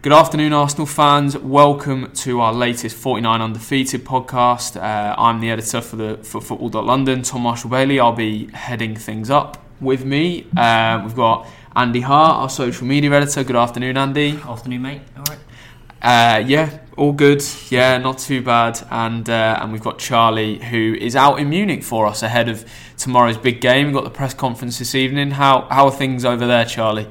Good afternoon, Arsenal fans. Welcome to our latest 49 Undefeated podcast. Uh, I'm the editor for the for Football.London, Tom Marshall Bailey. I'll be heading things up with me. Uh, we've got Andy Hart, our social media editor. Good afternoon, Andy. Afternoon, mate. All right. Uh, yeah, all good. Yeah, not too bad. And uh, and we've got Charlie, who is out in Munich for us ahead of tomorrow's big game. We've got the press conference this evening. How how are things over there, Charlie?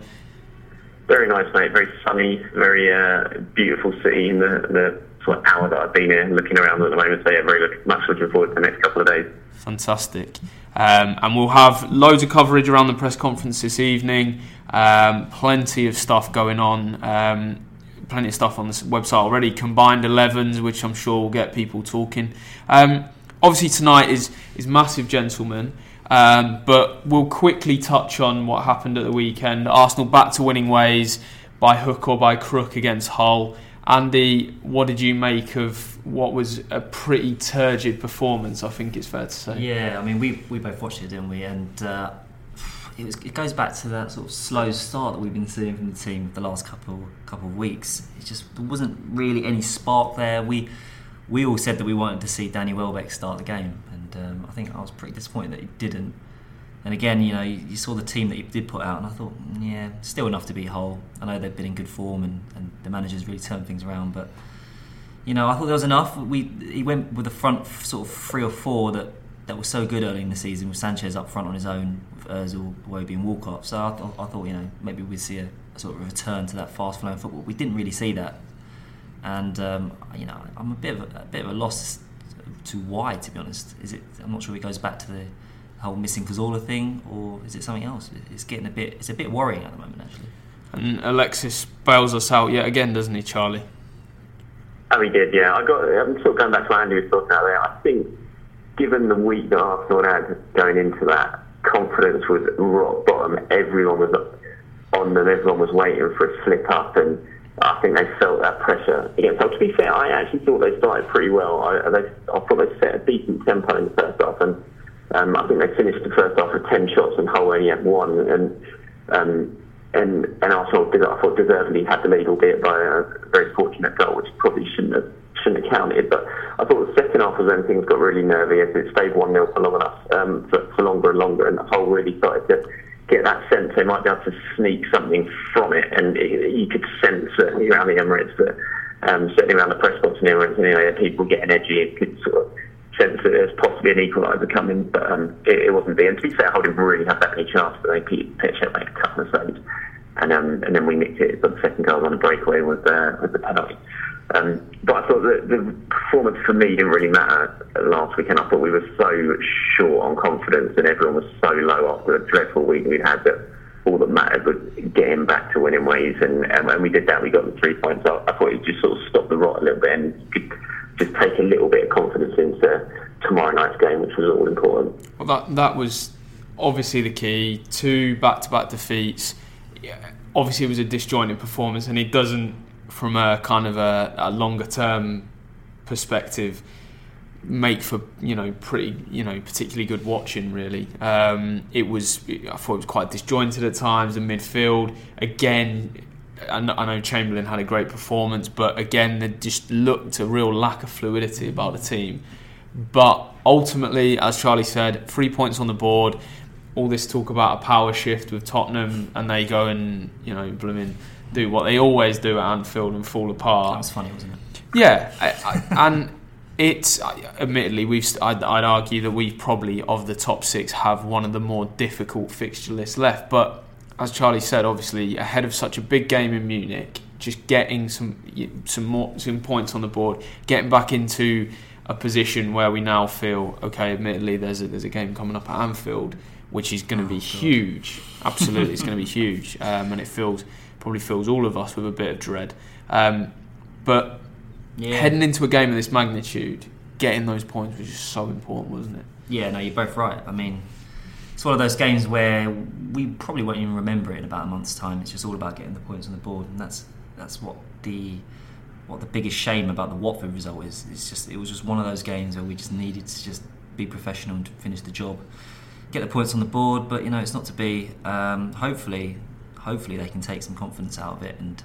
Very nice, mate. Very sunny, very uh, beautiful city in the, the sort of hour that I've been here looking around at the moment. So, yeah, very look, much looking forward to the next couple of days. Fantastic. Um, and we'll have loads of coverage around the press conference this evening. Um, plenty of stuff going on. Um, plenty of stuff on the website already. Combined 11s, which I'm sure will get people talking. Um, obviously, tonight is, is massive, gentlemen. Um, but we'll quickly touch on what happened at the weekend. Arsenal back to winning ways by hook or by crook against Hull. Andy, what did you make of what was a pretty turgid performance? I think it's fair to say. Yeah, I mean, we we both watched it, didn't we? And uh, it, was, it goes back to that sort of slow start that we've been seeing from the team the last couple couple of weeks. It just there wasn't really any spark there. We we all said that we wanted to see Danny Welbeck start the game, um, I think I was pretty disappointed that he didn't. And again, you know, you, you, saw the team that he did put out, and I thought, yeah, still enough to be whole. I know they've been in good form, and, and the manager's really turned things around, but you know, I thought there was enough. We he went with the front sort of three or four that, that was so good early in the season with Sanchez up front on his own, with Özil, Iwobi, and Walcott. So I, th- I thought, you know, maybe we'd see a, a, sort of return to that fast flowing football. We didn't really see that, and um, you know, I'm a bit of a, a bit of a loss to why, to be honest. Is it? I'm not sure if it goes back to the whole missing Cazorla thing, or is it something else? It's getting a bit. It's a bit worrying at the moment, actually. And Alexis bails us out yet again, doesn't he, Charlie? Oh, he did. Yeah, I got. I'm sort of going back to what Andy was talking about there. I think, given the week that Arsenal had going into that, confidence was rock bottom. Everyone was on them. Everyone was waiting for a slip up and I think they felt that pressure against. So to be fair, I actually thought they started pretty well. I, they, I thought they set a decent tempo in the first half, and um, I think they finished the first half with ten shots and Hull only had one. And um, and and Arsenal, I thought deservedly had the lead, albeit by a very fortunate goal, which probably shouldn't have shouldn't have counted. But I thought the second half was when things got really nervy as it stayed one 0 for long enough um, for, for longer and longer, and Hull really started to get that sense they might be able to sneak something from it, and it, you could sense certainly around the Emirates that um, certainly around the press box in the Emirates anyway, people getting edgy and could sort of sense that there's possibly an equaliser coming, but um, it, it, wasn't there. And to be fair, didn't really have that many chances, but they pitched out like a couple of saves, and um, and then we nicked it. But the second goal on a breakaway was uh, with the penalty. Um, but I thought that the performance for me didn't really matter last weekend. I thought we were so short on confidence and everyone was so low after the dreadful week we'd had that all that mattered was getting back to winning ways. And, and when we did that, we got the three points. I, I thought it just sort of stopped the rot a little bit and could just take a little bit of confidence into tomorrow night's game, which was all important. Well, that, that was obviously the key. Two back to back defeats. Obviously, it was a disjointed performance and it doesn't from a kind of a, a longer term perspective make for you know pretty you know particularly good watching really um, it was I thought it was quite disjointed at times in midfield again I know Chamberlain had a great performance but again there just looked a real lack of fluidity about the team but ultimately as Charlie said three points on the board all this talk about a power shift with Tottenham and they go and you know blooming do what they always do at Anfield and fall apart. That was funny, wasn't it? Yeah, I, I, and it's admittedly we've I'd, I'd, argue that we probably of the top six have one of the more difficult fixture lists left. But as Charlie said, obviously ahead of such a big game in Munich, just getting some some more some points on the board, getting back into a position where we now feel okay. Admittedly, there's a, there's a game coming up at Anfield, which is going to be oh, huge. Absolutely, it's going to be huge, um, and it feels probably fills all of us with a bit of dread. Um, but Yeah. heading into a game of this magnitude, getting those points was just so important, wasn't it? Yeah, no, you're both right. I mean, it's one of those games where we probably won't even remember it in about a month's time. It's just all about getting the points on the board, and that's that's what the what the biggest shame about the Watford result is. It's just it was just one of those games where we just needed to just be professional and finish the job, get the points on the board. But you know, it's not to be. Um, hopefully, hopefully they can take some confidence out of it and.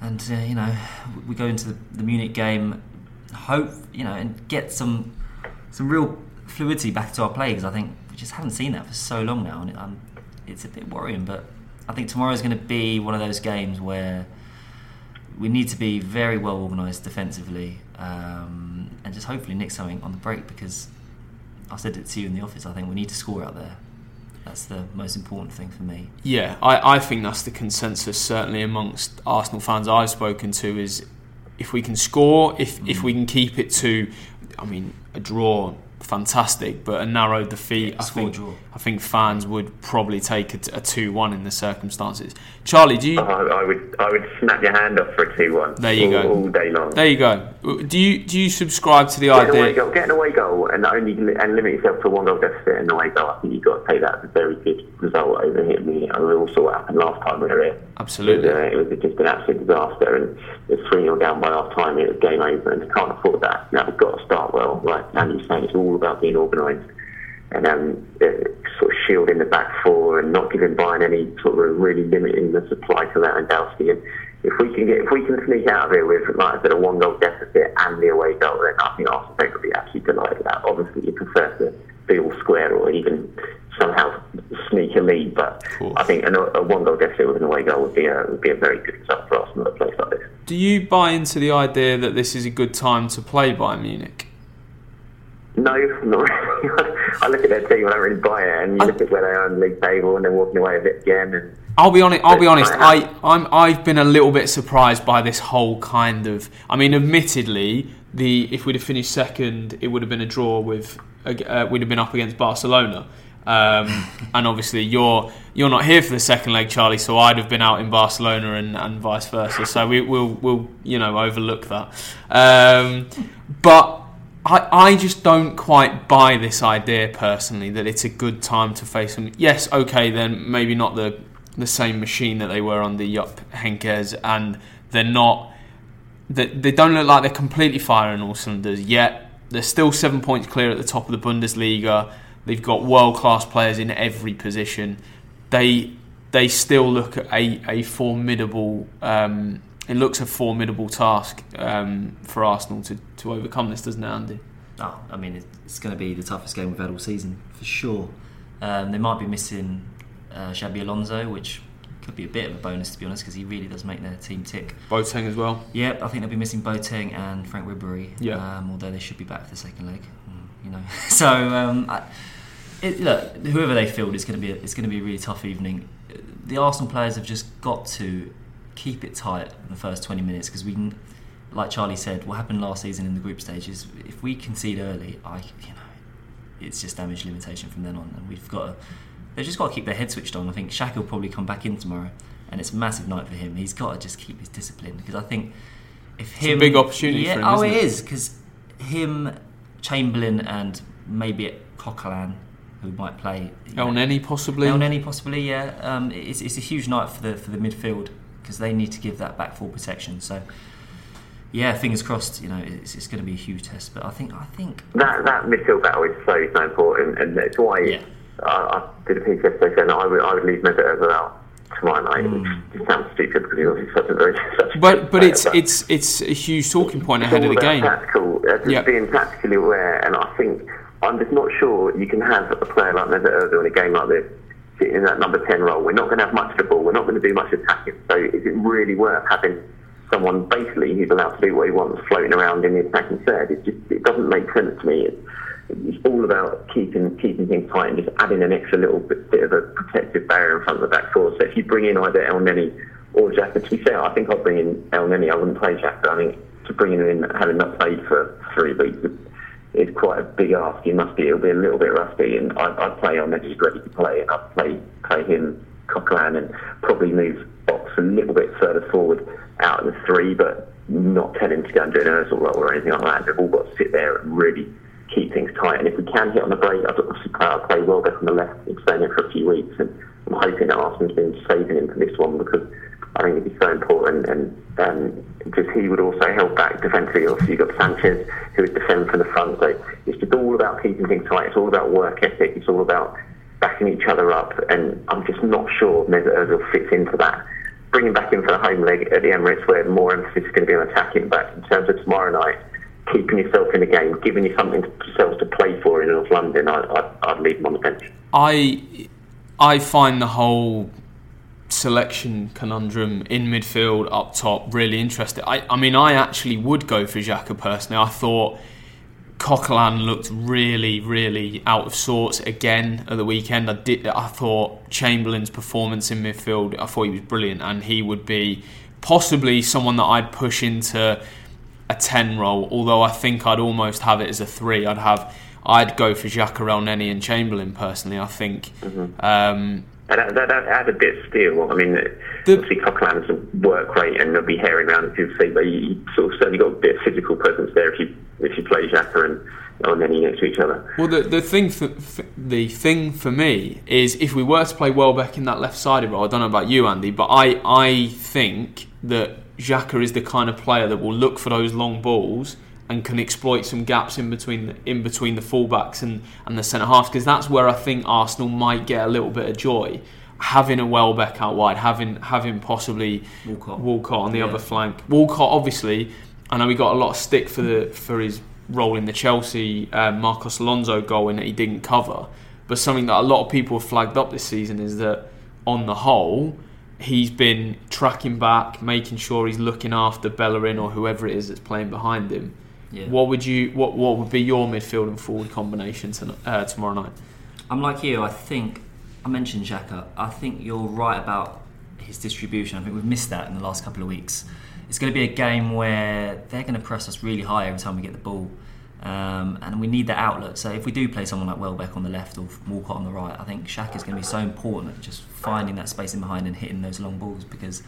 And uh, you know, we go into the, the Munich game, hope you know, and get some some real fluidity back to our play because I think we just haven't seen that for so long now, and it, um, it's a bit worrying. But I think tomorrow is going to be one of those games where we need to be very well organised defensively um, and just hopefully nick something on the break because I said it to you in the office. I think we need to score out there. That's the most important thing for me. Yeah, I, I think that's the consensus certainly amongst Arsenal fans I've spoken to is if we can score, if if mm. we can keep it to, I mean, a draw, fantastic, but a narrow defeat, I think draw. I think fans would probably take a, a two-one in the circumstances. Charlie, do you? I, I would I would snap your hand off for a two one. There you all, go. all day long. There you go. Do you do you subscribe to the Get an away idea? goal, get an away goal, and only and limit yourself to one goal deficit and away goal. I think you've got to take that as a very good result over here. We, I mean, we all saw what happened last time we were here. Absolutely. It was, uh, it was just an absolute disaster, and it's three 0 down by half time. It was game over, and you can't afford that. Now we've got to start well. Like Andy's saying, it's all about being organised and um, uh, sort of shielding the back four and not giving Bayern any sort of really limiting the supply to Lewandowski. And if we can get, if we can sneak out of here with, like I said, a one goal deficit and the away goal, then I think Arsenal fans will be absolutely delighted with that. Obviously, you prefer to be all square or even somehow sneak a lead, but. I think a, a one goal deficit with an away goal would be a would be a very good result for Arsenal at a place like this. Do you buy into the idea that this is a good time to play Bayern Munich? No, not really. I look at their team, I don't really buy it, and you I- look at where they are in the league table, and they're walking away with it again. And I'll be honest. I'll be honest. I, I'm I've been a little bit surprised by this whole kind of. I mean, admittedly, the if we'd have finished second, it would have been a draw with. Uh, we'd have been up against Barcelona. Um, and obviously, you're you're not here for the second leg, Charlie. So I'd have been out in Barcelona, and, and vice versa. So we, we'll we'll you know overlook that. Um, but I, I just don't quite buy this idea personally that it's a good time to face them. Yes, okay, then maybe not the the same machine that they were under Jupp Heynckes, and they're not. They, they don't look like they're completely firing all cylinders yet. They're still seven points clear at the top of the Bundesliga. They've got world class players in every position. They they still look at a a formidable. Um, it looks a formidable task um, for Arsenal to, to overcome this, doesn't it, Andy? Oh, I mean, it's going to be the toughest game we've had all season for sure. Um, they might be missing uh, Xabi Alonso, which could be a bit of a bonus to be honest, because he really does make their team tick. Boateng as well. Yep, I think they'll be missing Boateng and Franck Ribery. Yeah. Um, although they should be back for the second leg, Mm, you know. so um, I, it, look, whoever they field, it's going to be a, it's going to be a really tough evening. The Arsenal players have just got to keep it tight in the first 20 minutes because we, can- like Charlie said, what happened last season in the group stages. If we concede early, I you know, it's just damage limitation from then on, and we've got to. They've just got to keep their head switched on. I think Shaq will probably come back in tomorrow, and it's a massive night for him. He's got to just keep his discipline because I think if a him, big opportunity yeah, for him, Oh, it it? is because him, Chamberlain, and maybe Coquelin, who might play. El know, possibly. Elneny possibly, yeah. Um, it's, it's a huge night for the for the midfield because they need to give that back full protection. So, yeah, fingers crossed. You know, it's, it's going to be a huge test. But I think I think that that midfield battle is so so important, and that's why Yeah. I, I did a piece yesterday saying that I would I would leave Mesut Ozil out tomorrow night. Which sounds stupid because he's obviously such a very such a But good but player, it's it's it's a huge talking point ahead of the game. Tactical, uh, just Yep. being tactically aware, and I think I'm just not sure you can have a player like Mesut Ozil in a game like this in that number ten role. We're not going to have much of the ball. We're not going to do much attacking. So is it really worth having someone basically who's allowed to do what he wants, floating around in the attacking third? It just it doesn't make sense to me. It's, it's all about keeping keeping things tight and just adding an extra little bit, bit of a protective barrier in front of the back four. So if you bring in either Elneny or Xhaka, to be fair, I think I'd bring in Elneny. I wouldn't play Xhaka. I think to bring him in, having not played for three weeks, is quite a big ask. He must be. He'll be a little bit rusty, and I'd, I'd play Elneny ready to play, and I'd play play him Coquelin and probably move Ox a little bit further forward out of the three, but not tell him to go and do an Ozil role or anything like that. They've all got to sit there and really keep things tight. And if we can hit on the break, I've obviously play, I'll play Welbeck on the left. Staying there for a few weeks, and I'm hoping that Arsenal's been saving him for this one because I think it'd be so important. And um, he would also help back defensively. Obviously, you've got Sanchez who would defend from the front. So it's just all about keeping things tight. It's all about work ethic. It's all about backing each other up. And I'm just not sure Mesut Ozil fits into that. Bringing back in for the home leg at the Emirates, where more emphasis is going to be on attacking. But in terms of tomorrow night, keeping yourself in the game, giving you something to yourselves to play for in North London, I, I, I'd leave him on the bench. I I find the whole selection conundrum in midfield up top really interesting. I, I mean, I actually would go for Xhaka personally. I thought Coquelin looked really, really out of sorts again at the weekend. I did. I thought Chamberlain's performance in midfield. I thought he was brilliant, and he would be possibly someone that I'd push into a ten role. Although I think I'd almost have it as a three. I'd have. I'd go for Xhaka, Elneny, and Chamberlain personally. I think. Mm-hmm. Um, that, that, that adds a bit of steel. I mean, The- obviously Coquelin has a work rate and there'll be herring around his feet, but you sort of certainly got a bit of physical presence there if you if you play Xhaka and Elneny next to each other. Well, the, the thing for f- the thing for me is if we were to play Welbeck in that left-sided role, I don't know about you, Andy, but I I think that Xhaka is the kind of player that will look for those long balls and can exploit some gaps in between the, in between the fullbacks and, and the centre halves because that's where I think Arsenal might get a little bit of joy. Having a Welbeck out wide, having having possibly Walcott. Walcott on the Yeah. other flank. Walcott, obviously, I know he got a lot of stick for the for his role in the Chelsea uh, Marcos Alonso goal in that he didn't cover. But something that a lot of people have flagged up this season is that, on the whole, he's been tracking back, making sure he's looking after Bellerin or whoever it is that's playing behind him. Yeah. What would you? What what would be your midfield and forward combination to, uh, tomorrow night? I'm like you. I think I mentioned Xhaka. I think you're right about his distribution. I think we've missed that in the last couple of weeks. It's going to be a game where they're going to press us really high every time we get the ball, um, and we need that outlet. So if we do play someone like Welbeck on the left or Walcott on the right, I think Xhaka is going to be so important at just finding that space in behind and hitting those long balls because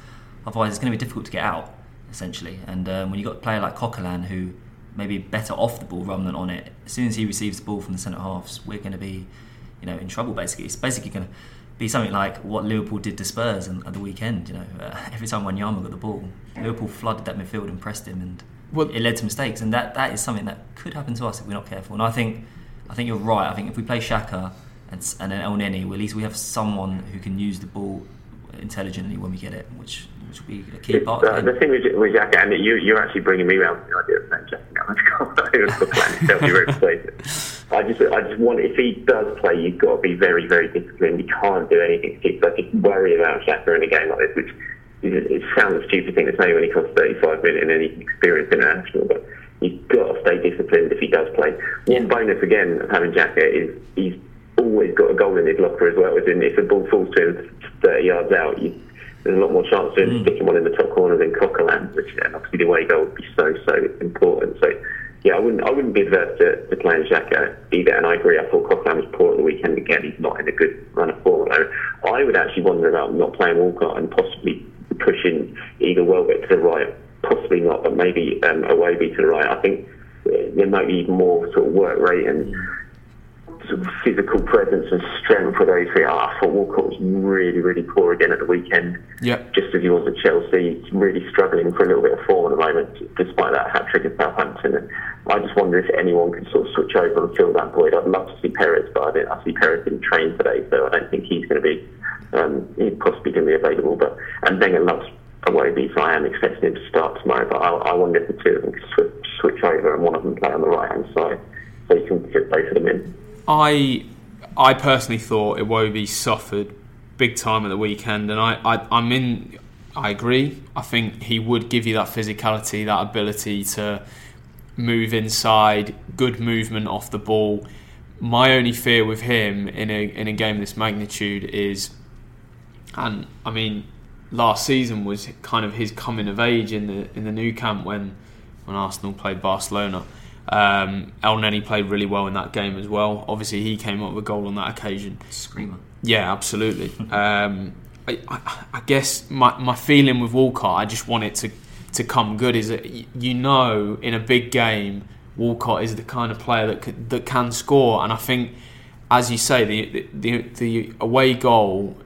otherwise it's going to be difficult to get out essentially. And um, when you've got a player like Coquelin who maybe better off the ball rather than on it, as soon as he receives the ball from the centre halves, we're going to be you know, in trouble. Basically, it's basically going to be something like what Liverpool did to Spurs and, at the weekend. You know, uh, every time Wanyama got the ball, Liverpool flooded that midfield and pressed him, and Well- it led to mistakes. And that, that is something that could happen to us if we're not careful. And I think, I think you're right. I think if we play Xhaka and, and then Elneny, well, at least we have someone who can use the ball intelligently when we get it, which which will be a key It's, part. uh, the thing with, with Xhaka, and you, you're actually bringing me round to the idea of saying Xhaka now. It was the plan itself. You were explaining. I just, I just want if he does play, you've got to be very, very disciplined. You can't do anything to keep. I just worry about Xhaka in a game like this, which is, it sounds a stupid thing to say when he costs 35 million and he's experienced international, but you've got to stay disciplined if he does play. One bonus again of having Xhaka is he's always got a goal in his locker as well. As in, if the ball falls to him 30 yards out, you, there's a lot more chance of him sticking one in the top corner than Coquelin, which and obviously the away goal would be so so important. So yeah, I wouldn't I wouldn't be adverse to, to playing Xhaka either. And I agree. I thought Coquelin was poor at the weekend again. He's not in a good run of form. I, I would actually wonder about not playing Walcott and possibly pushing either Welbeck to the right, possibly not, but maybe um, Iwobi to the right. I think there might be more sort of work rate and sort of physical presence and strength for those three. I thought Walcott was really, really poor again at the weekend. Yep. Just as he was at Chelsea, really struggling for a little bit of form at the moment, despite that hat trick at Southampton. And I just wonder if anyone can sort of switch over and fill that void. I'd love to see Perez, but I, didn't, I see Perez didn't train today, so I don't think he's going to be. Um, he's possibly going to be available, but and Wenger loves Iwobi, so I am expecting him to start tomorrow. But I, I wonder if the two of them could switch, switch over and one of them play on the right hand side, so you can fit both of them in. I I personally thought Iwobi suffered big time at the weekend, and I, I I'm in. I agree. I think he would give you that physicality, that ability to move inside, good movement off the ball. My only fear with him in a in a game of this magnitude is, and I mean, last season was kind of his coming of age in the in the Nou Camp when when Arsenal played Barcelona. Um, Elneny played really well in that game as well. Obviously, he came up with a goal on that occasion. Screamer. Yeah, absolutely. um, I, I, I guess my, my feeling with Walcott, I just want it to, to come good, is that you know in a big game, Walcott is the kind of player that could, that can score. And I think, as you say, the, the, the away goal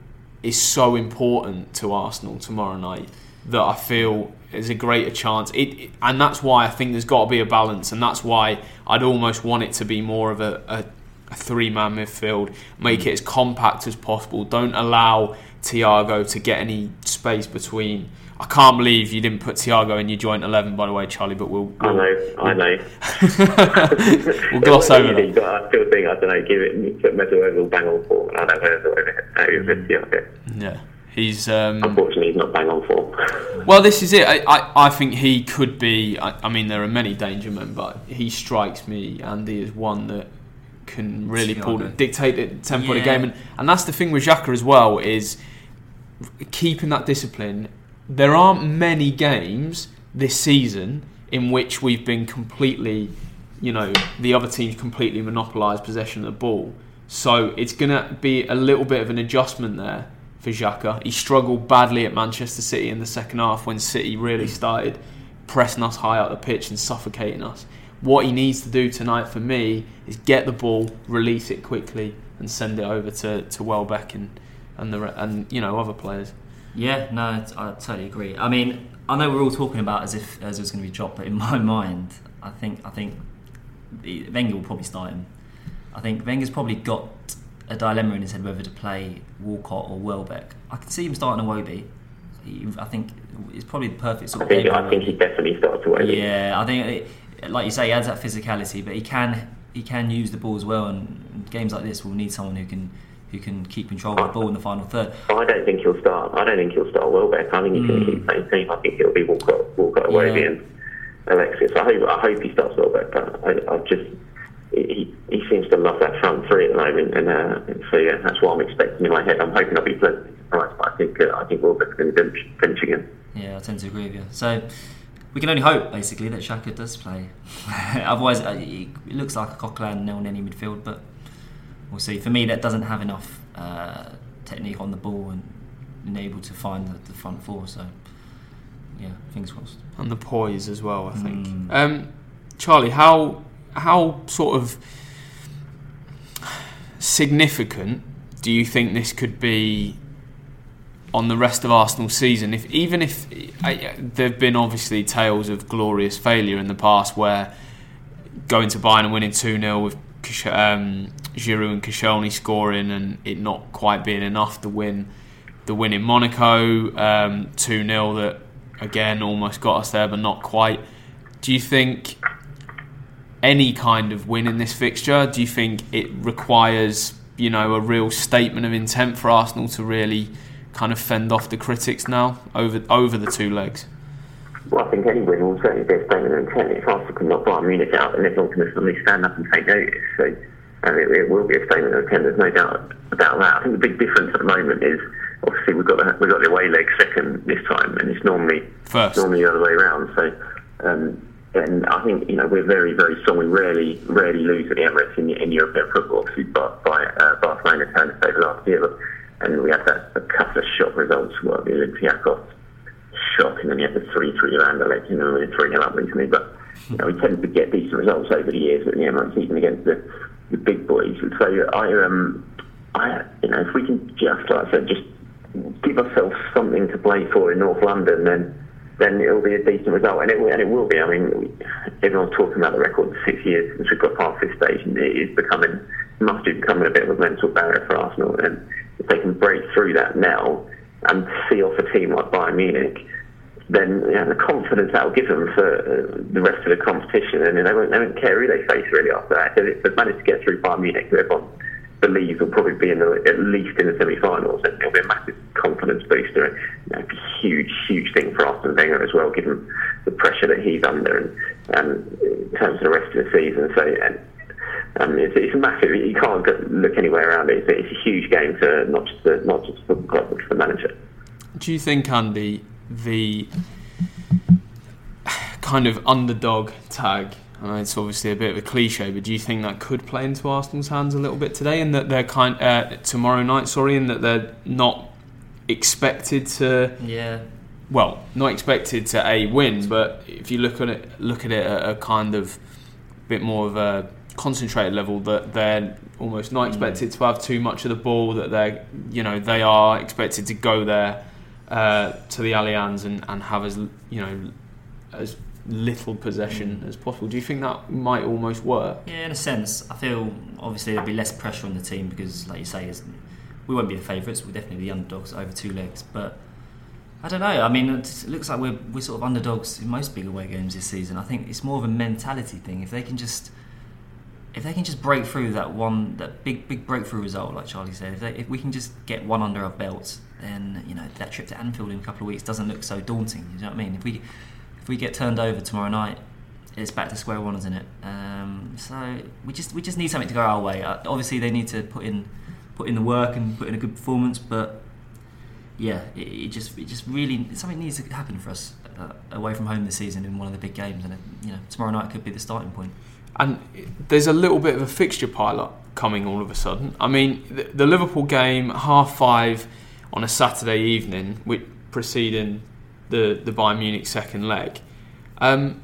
is so important to Arsenal tomorrow night that I feel is a greater chance. It, and that's why I think there's got to be a balance, and that's why I'd almost want it to be more of a, a, a three man midfield. Make it as compact as possible. Don't allow Thiago to get any space between. I can't believe you didn't put Thiago in your joint eleven, by the way, Charlie. But we'll. I know, I know. we'll gloss over easy, that. But I still think I don't know. Give it, put Mesut Ozil bang on form. I don't know over mm. Thiago. Yeah. He's um, unfortunately he's not bang on form. well, this is it. I, I, I think he could be. I, I, mean, there are many danger men, but he strikes me, Andy, as one that can really pull, dictate the tempo yeah. of the game, and, and that's the thing with Xhaka as well is keeping that discipline. There aren't many games this season in which we've been completely, you know, the other team's completely monopolised possession of the ball. So it's going to be a little bit of an adjustment there for Xhaka. He struggled badly at Manchester City in the second half when City really started pressing us high up the pitch and suffocating us. What he needs to do tonight for me is get the ball, release it quickly, and send it over to, to Welbeck and, and the and you know other players. Yeah, no, I totally agree. I mean, I know we're all talking about as if as it's going to be dropped, but in my mind, I think I think Wenger will probably start him. I think Wenger's probably got a dilemma in his head whether to play Walcott or Welbeck. I can see him starting Iwobi. I think it's probably the perfect sort of. I think, I think he definitely starts Iwobi. Yeah, I think, it, like you say, he adds that physicality, but he can he can use the ball as well. And games like this will need someone who can who can keep control of the ball in the final third. I don't think he'll start. I don't think he'll start Welbeck. I think he's going to keep hmm. playing team. I think it'll be Walcott, Walcott, yeah. and Alexis. I hope I hope he starts Welbeck, but I, I just he, he seems to love that front three at the moment, and uh, so yeah, that's what I'm expecting in my head. I'm hoping I'll be pleasantly surprised, but I think uh, I think Welbeck's going to finish again. Yeah, I tend to agree with you. So we can only hope, basically, that Xhaka does play. Otherwise, uh, it looks like a Coquelin Elneny midfield, but we'll see. For me, that doesn't have enough uh, technique on the ball and, and able to find the, the, front four. So yeah, fingers crossed. And the poise as well, I think. Mm. Um, Charlie, how how sort of significant do you think this could be on the rest of Arsenal season? If even if there've been obviously tales of glorious failure in the past, where going to Bayern and winning two 0 with um, Giroud and Koscielny scoring and it not quite being enough to win the win in Monaco, um, two um, 0 that again almost got us there but not quite. Do you think any kind of win in this fixture? Do you think it requires, you know, a real statement of intent for Arsenal to really kind of fend off the critics now over over the two legs? Well, I think any win will certainly be a statement of intent. If Arsenal can knock Bayern Munich out, then everyone can suddenly stand up and take notice. So, and it, it, will be a statement of intent. There's no doubt about that. I think the big difference at the moment is obviously we've got the, we've got the away leg second this time, and it's normally First. normally the other way around. So. Um, and I think you know we're very very strong. We rarely rarely lose at the Emirates in, in European football. Obviously, but by uh, Barcelona turned us over last year, but, and we had that a couple of shock results. Well, the Olympiacos shock, and then you had the three three around the you know, we three nil up recently. But you know, we tend to get decent results over the years at the Emirates, even against the, the big boys. So I um I you know if we can just like I said just give ourselves something to play for in North London, then then it'll be a decent result, and it and it will be. I mean, everyone's talking about the record six years since we've got past this stage, and it is becoming must be becoming a bit of a mental barrier for Arsenal. And if they can break through that now and see off a team like Bayern Munich, then you know, the confidence that will give them for uh, the rest of the competition, and they won't they won't care who they face really after that. If they've managed to get through Bayern Munich, who everyone believes will probably be in the, at least in the semi-finals, and it'll be a massive confidence booster. You know, a huge, huge thing for Arsene Wenger as well, given the pressure that he's under and um, in terms of the rest of the season. So. And, um, it's, it's massive. You can't look anywhere around it. It's, it's a huge game for not just the not just the club, but for the manager. Do you think, Andy, the kind of underdog tag Know it's obviously a bit of a cliche, but do you think that could play into Arsenal's hands a little bit today, and that they're kind uh, tomorrow night? Sorry, and that they're not expected to. Yeah. Well, not expected to a win, but if you look at it, look at it at a kind of bit more of a concentrated level, that they're almost not expected to have too much of the ball. That they're, you know, they are expected to go there uh, to the Allianz and, and have as you know as little possession mm. as possible. Do you think that might almost work? Yeah, in a sense, I feel obviously there'll be less pressure on the team because, like you say, we won't be the favourites. We're definitely the underdogs over two legs. But I don't know. I mean, it looks like we're we're sort of underdogs in most big away games this season. I think it's more of a mentality thing. If they can just if they can just break through that one that big big breakthrough result, like Charlie said, if, they, if we can just get one under our belts, then you know that trip to Anfield in a couple of weeks doesn't look so daunting. You know what I mean? If we if we get turned over tomorrow night, it's back to square one, isn't it? Um, so we just we just need something to go our way. Uh, obviously, they need to put in put in the work and put in a good performance, but yeah, it, it just it just really something needs to happen for us uh, away from home this season in one of the big games, and you know tomorrow night could be the starting point. And there's a little bit of a fixture pile up coming all of a sudden. I mean, the, the Liverpool game half five on a Saturday evening, which preceding the the Bayern Munich second leg. Um,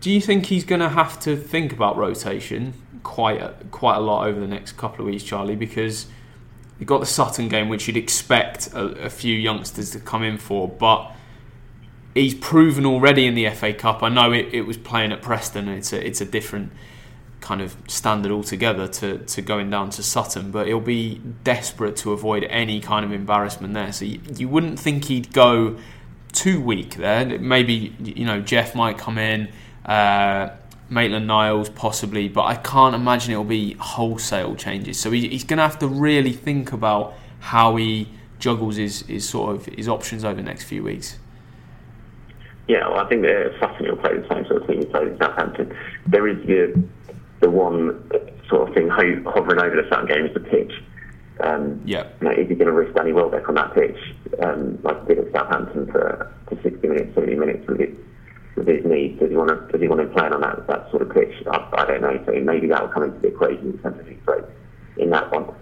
do you think he's going to have to think about rotation quite a, quite a lot over the next couple of weeks, Charlie? Because you got the Sutton game, which you'd expect a, a, few youngsters to come in for, but he's proven already in the FA Cup. I know it, it was playing at Preston; and it's a it's a different kind of standard altogether to, to going down to Sutton, but he'll be desperate to avoid any kind of embarrassment there. So you, you wouldn't think he'd go too weak there. Maybe you know Jeff might come in, uh, Maitland Niles possibly, but I can't imagine it'll be wholesale changes. So he, he's going to have to really think about how he juggles his, his sort of his options over the next few weeks. Yeah, well, I think that Sutton will play the same sort of thing he played in Southampton. There is the the one sort of thing hovering over the Sutton game is the pitch. Um, yeah. You know, is he going to risk Danny Welbeck on that pitch, um, like he did at Southampton for, for 60 minutes, 70 minutes with his, with his knees? Does he want to does he want to play on that that sort of pitch? I, I don't know. So maybe that will come into the equation in terms of his rate in that one.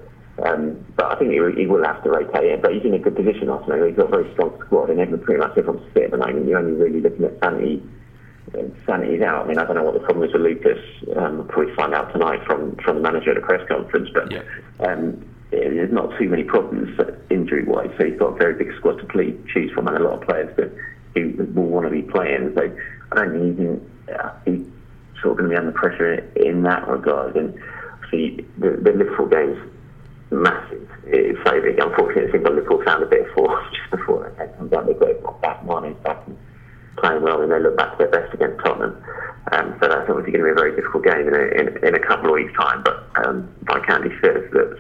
Um, but I think he, he will have to rotate it. But he's in a good position, Arsenal. He's got a very strong squad, and everyone pretty much everyone's fit at the moment. You're only really looking at Santi. Santi's out. I mean, I don't know what the problem is with Lucas. Um, we'll probably find out tonight from from the manager at a press conference. But yeah. um, there's not too many problems injury wise. So he's got a very big squad to play, choose from and a lot of players that who will want to be playing. So I don't think he's, uh, he's sort of going to be under pressure in that regard. And see, the, the Liverpool game's massive. It's so big. Unfortunately, I think Liverpool found a bit of force just before they come down. They got back, Mane's back and playing well, and they look back to their best against Tottenham. Um, so that's obviously going to be a very difficult game in a, in, in a couple of weeks' time. But um, Andy says, that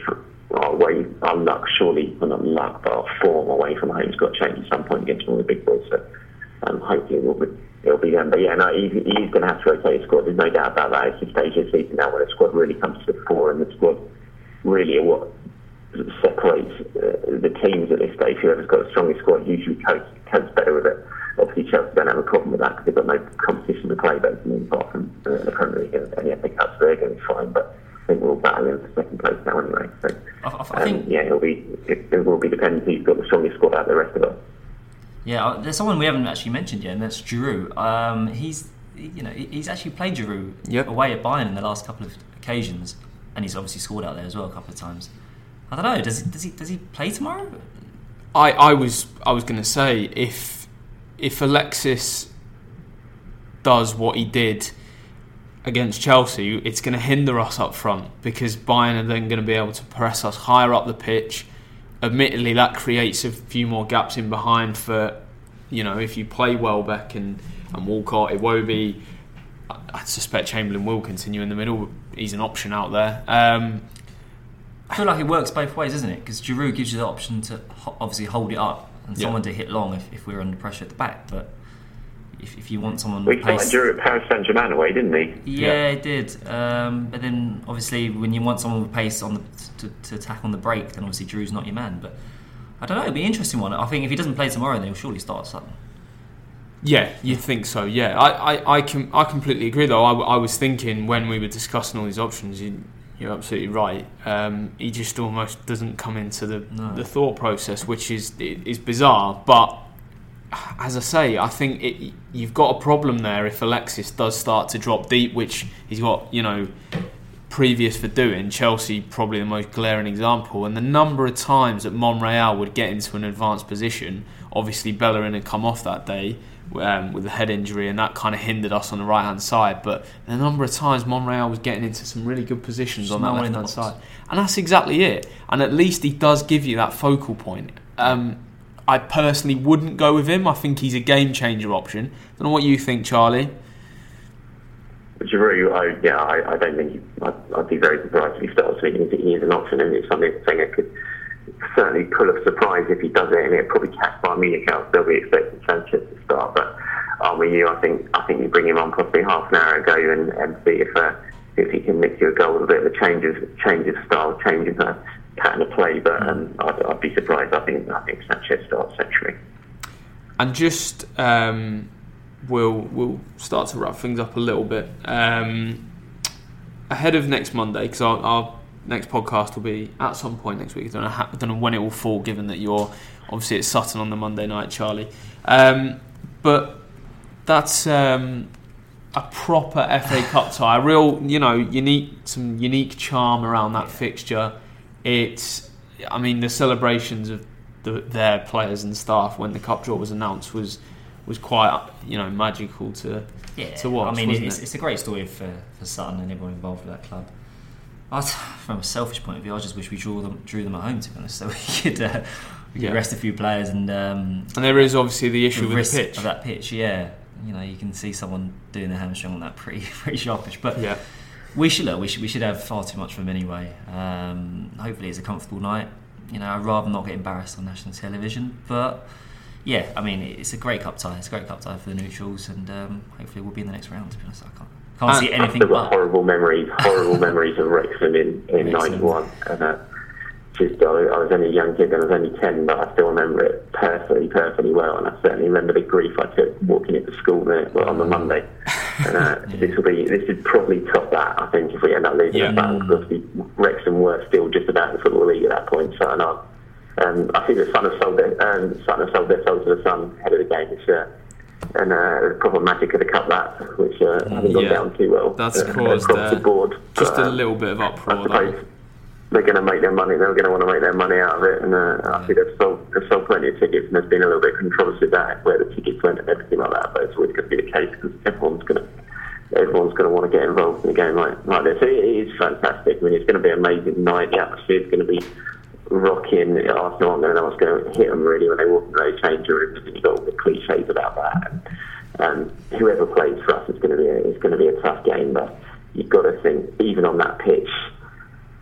our way, our luck surely, well not luck, but our form away from home's got to change at some point against of the big boys. So um, hopefully it'll be, it'll be them. But yeah, no, he, he's going to have to rotate his squad. There's no doubt about that. It's the stage of the season now where the squad really comes to the fore, and the squad really what separates uh, the teams at this stage. Whoever's got the strongest squad usually copes, copes better with it. Obviously, Chelsea don't have a problem with that because they've got no competition to play basically apart from uh, the Premier League and, the FA Cup, they're going to be fine. But I think we'll battle in for second place now anyway. So, I, I think, um, yeah, it'll be it, it, will be dependent who's got the strongest squad out of the rest of us. Yeah, uh, there's someone we haven't actually mentioned yet, and that's Giroud. Um, he's you know he's actually played Giroud yep. away at Bayern in the last couple of occasions, and he's obviously scored out there as well a couple of times. I don't know. Does does he does he play tomorrow? I, I was I was going to say if if Alexis does what he did against Chelsea, it's going to hinder us up front because Bayern are then going to be able to press us higher up the pitch. Admittedly, that creates a few more gaps in behind for, you know, if you play Welbeck and, and Walcott, it will be. I suspect Chamberlain will continue in the middle. He's an option out there. Um, I feel like it works both ways, isn't it? Because Giroud gives you the option to obviously hold it up and Yeah. someone to hit long if, if we're under pressure at the back. But if, if you want someone We with played pace, Giroud at Paris Saint Germain away, didn't he? yeah, Yeah. it did. Um, but then obviously when you want someone with pace on the to, to attack on the break, then obviously Drew's not your man. But I don't know. It'll be an interesting one. I think if he doesn't play tomorrow, then he'll surely start Sutton. Yeah, you'd think so. Yeah, I, I, I, can, I completely agree. Though I, I was thinking when we were discussing all these options, you, you're absolutely right. Um, he just almost doesn't come into the no. the thought process, which is is bizarre. But as I say, I think it, you've got a problem there if Alexis does start to drop deep, which he's got, you know, previous for doing. Chelsea probably the most glaring example, and the number of times that Monreal would get into an advanced position. Obviously, Bellerin had come off that day um, with a head injury, and that kind of hindered us on the right hand side. But the number of times Monreal was getting into some really good positions on that left hand side, and that's exactly it. And at least he does give you that focal point. Um, I personally wouldn't go with him. I think he's a game changer option. I don't know what you think, Charlie. Giroud, I, yeah, I, I don't think he, I'd, I'd, be very surprised if he starts. I think he is an option, and it's something that could certainly pull a surprise if he does it, and it probably catch Bayern Munich out. They'll be expecting Sanchez to start, but um, you, I think I think you bring him on possibly half an hour ago and, and see if uh, if he can mix you a goal with a bit of a change of change of style, change of uh, pattern of play. But um, I'd, I'd, be surprised. I think I think Sanchez starts century. And just um, we'll we'll start to wrap things up a little bit um, ahead of next Monday because our, our next podcast will be at some point next week. I don't know, how, I don't know when it will fall, given that you're obviously at Sutton on the Monday night, Charlie. Um, but that's um, a proper FA Cup tie, a real, you know, unique, some unique charm around that fixture. It's, I mean, the celebrations of the, their players and staff when the cup draw was announced was was quite, you know, magical to yeah. to watch. I mean, it's, it? it's, a great story for, for Sutton and everyone involved with that club. I, from a selfish point of view, I just wish we drew them drew them at home to be honest, so we could, uh, we could yeah. rest a few players and. Um, and there is obviously the issue with the pitch of that pitch. Yeah, you know, you can see someone doing the hamstring on that pretty pretty sharpish. But yeah, we should look. We should we should have far too much them anyway. Um, hopefully, it's a comfortable night. You know, I'd rather not get embarrassed on national television, but yeah, I mean, it's a great cup tie. It's a great cup tie for the neutrals, and um, hopefully we'll be in the next round. To be honest, I can't, can't uh, see anything. I've horrible memories, horrible memories of Wrexham in in '91, and uh, just I, I was only a young kid, and I was only ten, but I still remember it perfectly, perfectly well, and I certainly remember the grief I took walking into school there well, on the Monday. And uh, yeah. this will be this would probably top that, I think, if we end up losing yeah. the battle, because Wrexham were still just about the football league at that point, so and I um, I think the Sun have sold their um, Sun have sold their soul to the Sun ahead of the game this year. And uh, proper magic of the cup that, which uh, hasn't gone down too well. That's uh, caused across the uh, board. Just but, a little bit of uproar. They're going to make their money. They're going to want to make their money out of it, and uh, I think they've sold, they've sold plenty of tickets. And there's been a little bit of controversy about where the tickets went and everything like that. But it's always going to be the case because everyone's going to everyone's going to want to get involved in a game like, like this. It is fantastic. I mean, it's going to be an amazing night. The atmosphere is going to be rocking. Arsenal aren't going to know what's going to hit them really when they walk into those change rooms, and you've got all the cliches about that. And, um, whoever plays for us is going to be a, is going to be a tough game, but you've got to think even on that pitch,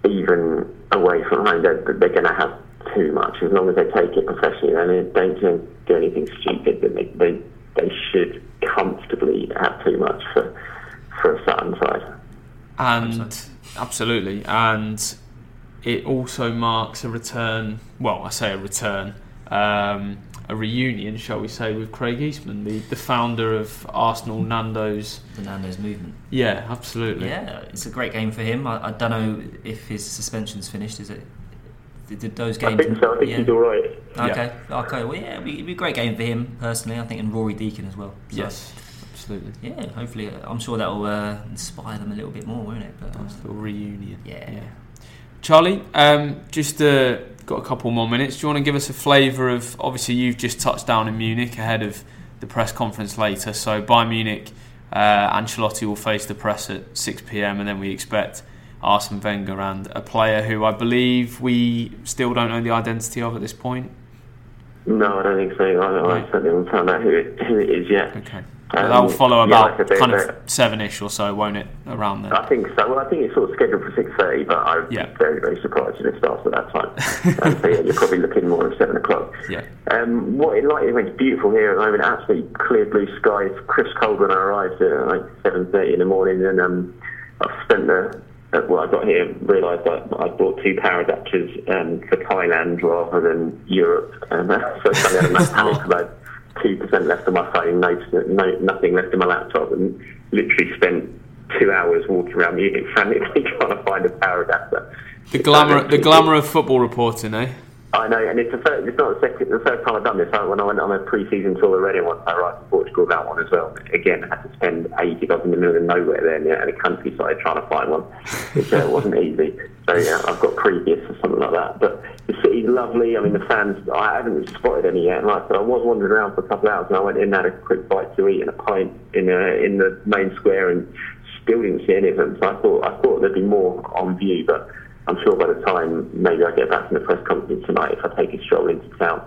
even away from home, they're, they're going to have too much. As long as they take it professionally and they don't do anything stupid, then they, they they should comfortably have too much for for a Sutton side. And absolutely, and it also marks a return. Well, I say a return, um, a reunion, shall we say, with Craig Eastmond, the, the founder of Arsenal Nando's. The Nando's movement. Yeah, absolutely. Yeah, it's a great game for him. I, I don't know if his suspension's finished. Is it? Did, those games? I think so. I think yeah. he's all right. Okay. Yeah. Okay. Well, yeah, it'd be, it'd be, a great game for him personally. I think, and Roarie Deacon as well. So. Yes absolutely. Yeah, hopefully, I'm sure that will uh, inspire them a little bit more, won't it? But, nice little reunion. Yeah. yeah. Charlie, um, just uh, got a couple more minutes. Do you want to give us a flavour of? Obviously, you've just touched down in Munich ahead of the press conference later. So Bayern Munich, uh, Ancelotti will face the press at 6 p.m. and then we expect Arsene Wenger and a player who I believe we still don't know the identity of at this point. No, I don't think so. I, I certainly haven't found out who it, who it is yet. Okay. Um, that'll follow about yeah, kind of seven-ish or so, won't it? Around then. I think so. Well, I think it's sort of scheduled for six thirty, but I'm yeah. very, very surprised if it starts at that time. um, so yeah, you're probably looking more at seven o'clock. Yeah. Um, what it like? It's beautiful here at the moment. Absolutely clear blue skies. Chris cold when I arrived at like seven thirty in the morning, and um, I've spent the uh, well, I got here realised that I bought two power adapters um, for Thailand rather than Europe, and uh, so I had a massive panic about two percent left on my phone, no, no, nothing left on my laptop, and literally spent two hours walking around Munich frantically trying to find a power adapter. The glamour, the glamour of football reporting, eh? I know, and it's the first, it's not the, second, the first time I've done this. I, when I went on a pre-season tour already once, I arrived in Portugal that one as well. Again, I had to spend ages up in the middle of nowhere there in the, in the countryside trying to find one, which uh, wasn't easy. So yeah, I've got previous or something like that. But the city's lovely. I mean, the fans. I haven't spotted any yet. Like I said, I was wandering around for a couple of hours, and I went in and had a quick bite to eat and a pint in uh, in the main square, and still didn't see any of them. So I thought I thought there'd be more on view, but I'm sure by the time maybe I get back from the press conference tonight, if I take a stroll into town,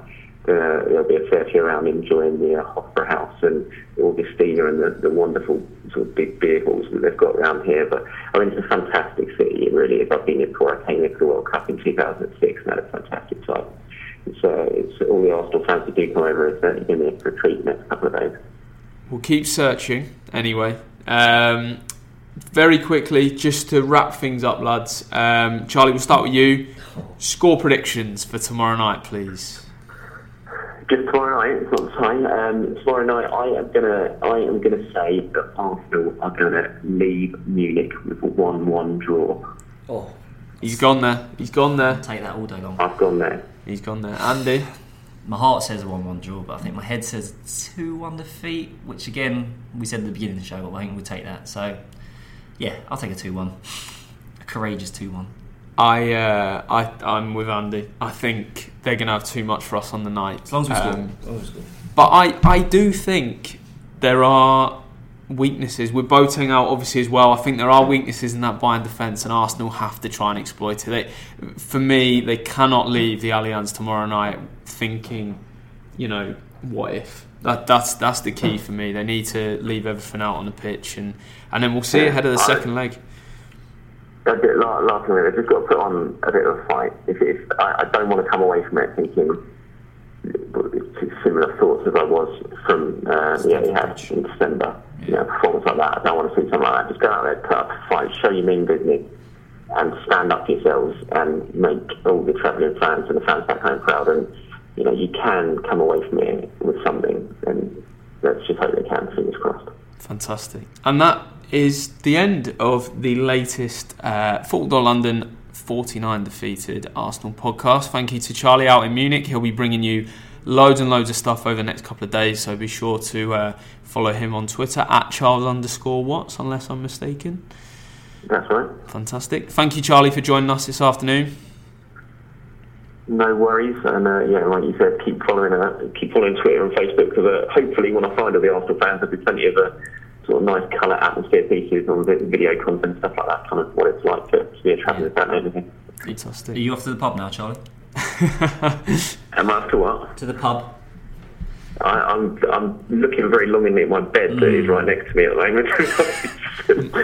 uh, there'll be a fair few around enjoying the uh, Opera House and Augustiner and the, the wonderful sort of big beer halls that they've got around here. But I mean, it's a fantastic city. It really is. I've been here before. I came here for the World Cup in 2006 and had a fantastic time. It's, uh, it's all the Arsenal fans who do come over. It's certainly been here for a treat the next couple of days. We'll keep searching anyway. Um, very quickly, just to wrap things up, lads. Um, Charlie, we'll start with you. Score predictions for tomorrow night, please. Just tomorrow night, it's not time. Um, tomorrow night, I am gonna, I am gonna say that Arsenal are gonna leave Munich with a one-one draw. Oh, He's gone there. He's gone there. take that all day long. I've gone there. He's gone there. Andy. My heart says a 1 1 draw, but I think my head says 2 1 defeat, which again, we said at the beginning of the show, but I think we'll take that. So, yeah, I'll take a 2 1. A courageous 2 1. I, uh, I, I'm with Andy. I think they're going to have too much for us on the night. As long as we score. Um, As long as score. But I, I do think there are weaknesses. We're boating out obviously as well. I think there are weaknesses in that Bayern defence, and Arsenal have to try and exploit it. They, for me, they cannot leave the Allianz tomorrow night thinking, you know, what if. That, that's that's the key for me. They need to leave everything out on the pitch, and, and then we'll see ahead of the second leg. A bit la- laughing at it. They've just got to put on a bit of a fight. If, if I, I don't want to come away from it thinking similar thoughts as I was from uh, the Etihad in December. You know, performance like that. I don't want to see something like that. Just go out there, put up a fight, show you mean business, and stand up for yourselves and make all the travelling fans and the fans back home proud. And you know, you can come away from it with something, and let's just hope they can. Fingers crossed. Fantastic. And that is the end of the latest uh, Football London 49 defeated Arsenal podcast. Thank you to Charlie out in Munich. He'll be bringing you loads and loads of stuff over the next couple of days, so be sure to uh, follow him on Twitter at Charles underscore Watts, unless I'm mistaken. That's right. Fantastic. Thank you, Charlie, for joining us this afternoon. No worries, and uh, yeah, like you said, keep following uh, keep following Twitter and Facebook because uh, hopefully, when I find all the Arsenal fans, there'll be plenty of uh, sort of nice colour atmosphere pieces on video content stuff like that. Kind of what it's like to, to be a travelling fan and everything. Are you off to the pub now, Charlie? Am I up to what? To the pub. I, I'm I'm looking very longingly at my bed that is right next to me at the moment.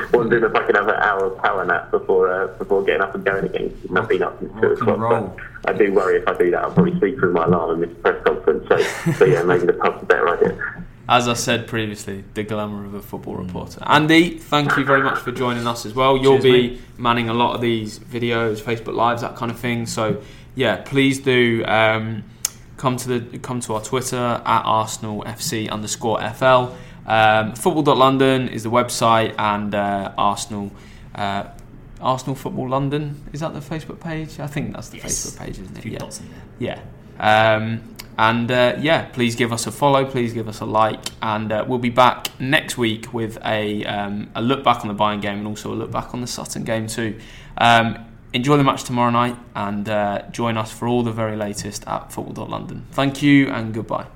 Wondering if I can have an hour of power nap before uh, before getting up and going again. I've been up since two o'clock, but I do worry if I do that, I'll probably sleep through my alarm and miss the press conference. So, so yeah, maybe the pub's a better idea. As I said previously, the glamour of a football reporter. Andy, thank you very much for joining us as well. You'll Cheers, be mate. manning a lot of these videos, Facebook Lives, that kind of thing. So, yeah, please do um, come to the come to our Twitter at Arsenal FC underscore FL. Um, Football.London is the website, and uh, Arsenal. Uh, Arsenal Football London is that the Facebook page? I think that's the Yes. Facebook page, isn't A it? few Yeah. dots in there. Yeah. Um, and uh, yeah, please give us a follow, please give us a like, and uh, we'll be back next week with a, um, a look back on the Bayern game and also a look back on the Sutton game too. Um, enjoy the match tomorrow night and uh, join us for all the very latest at Football.London. Thank you and goodbye.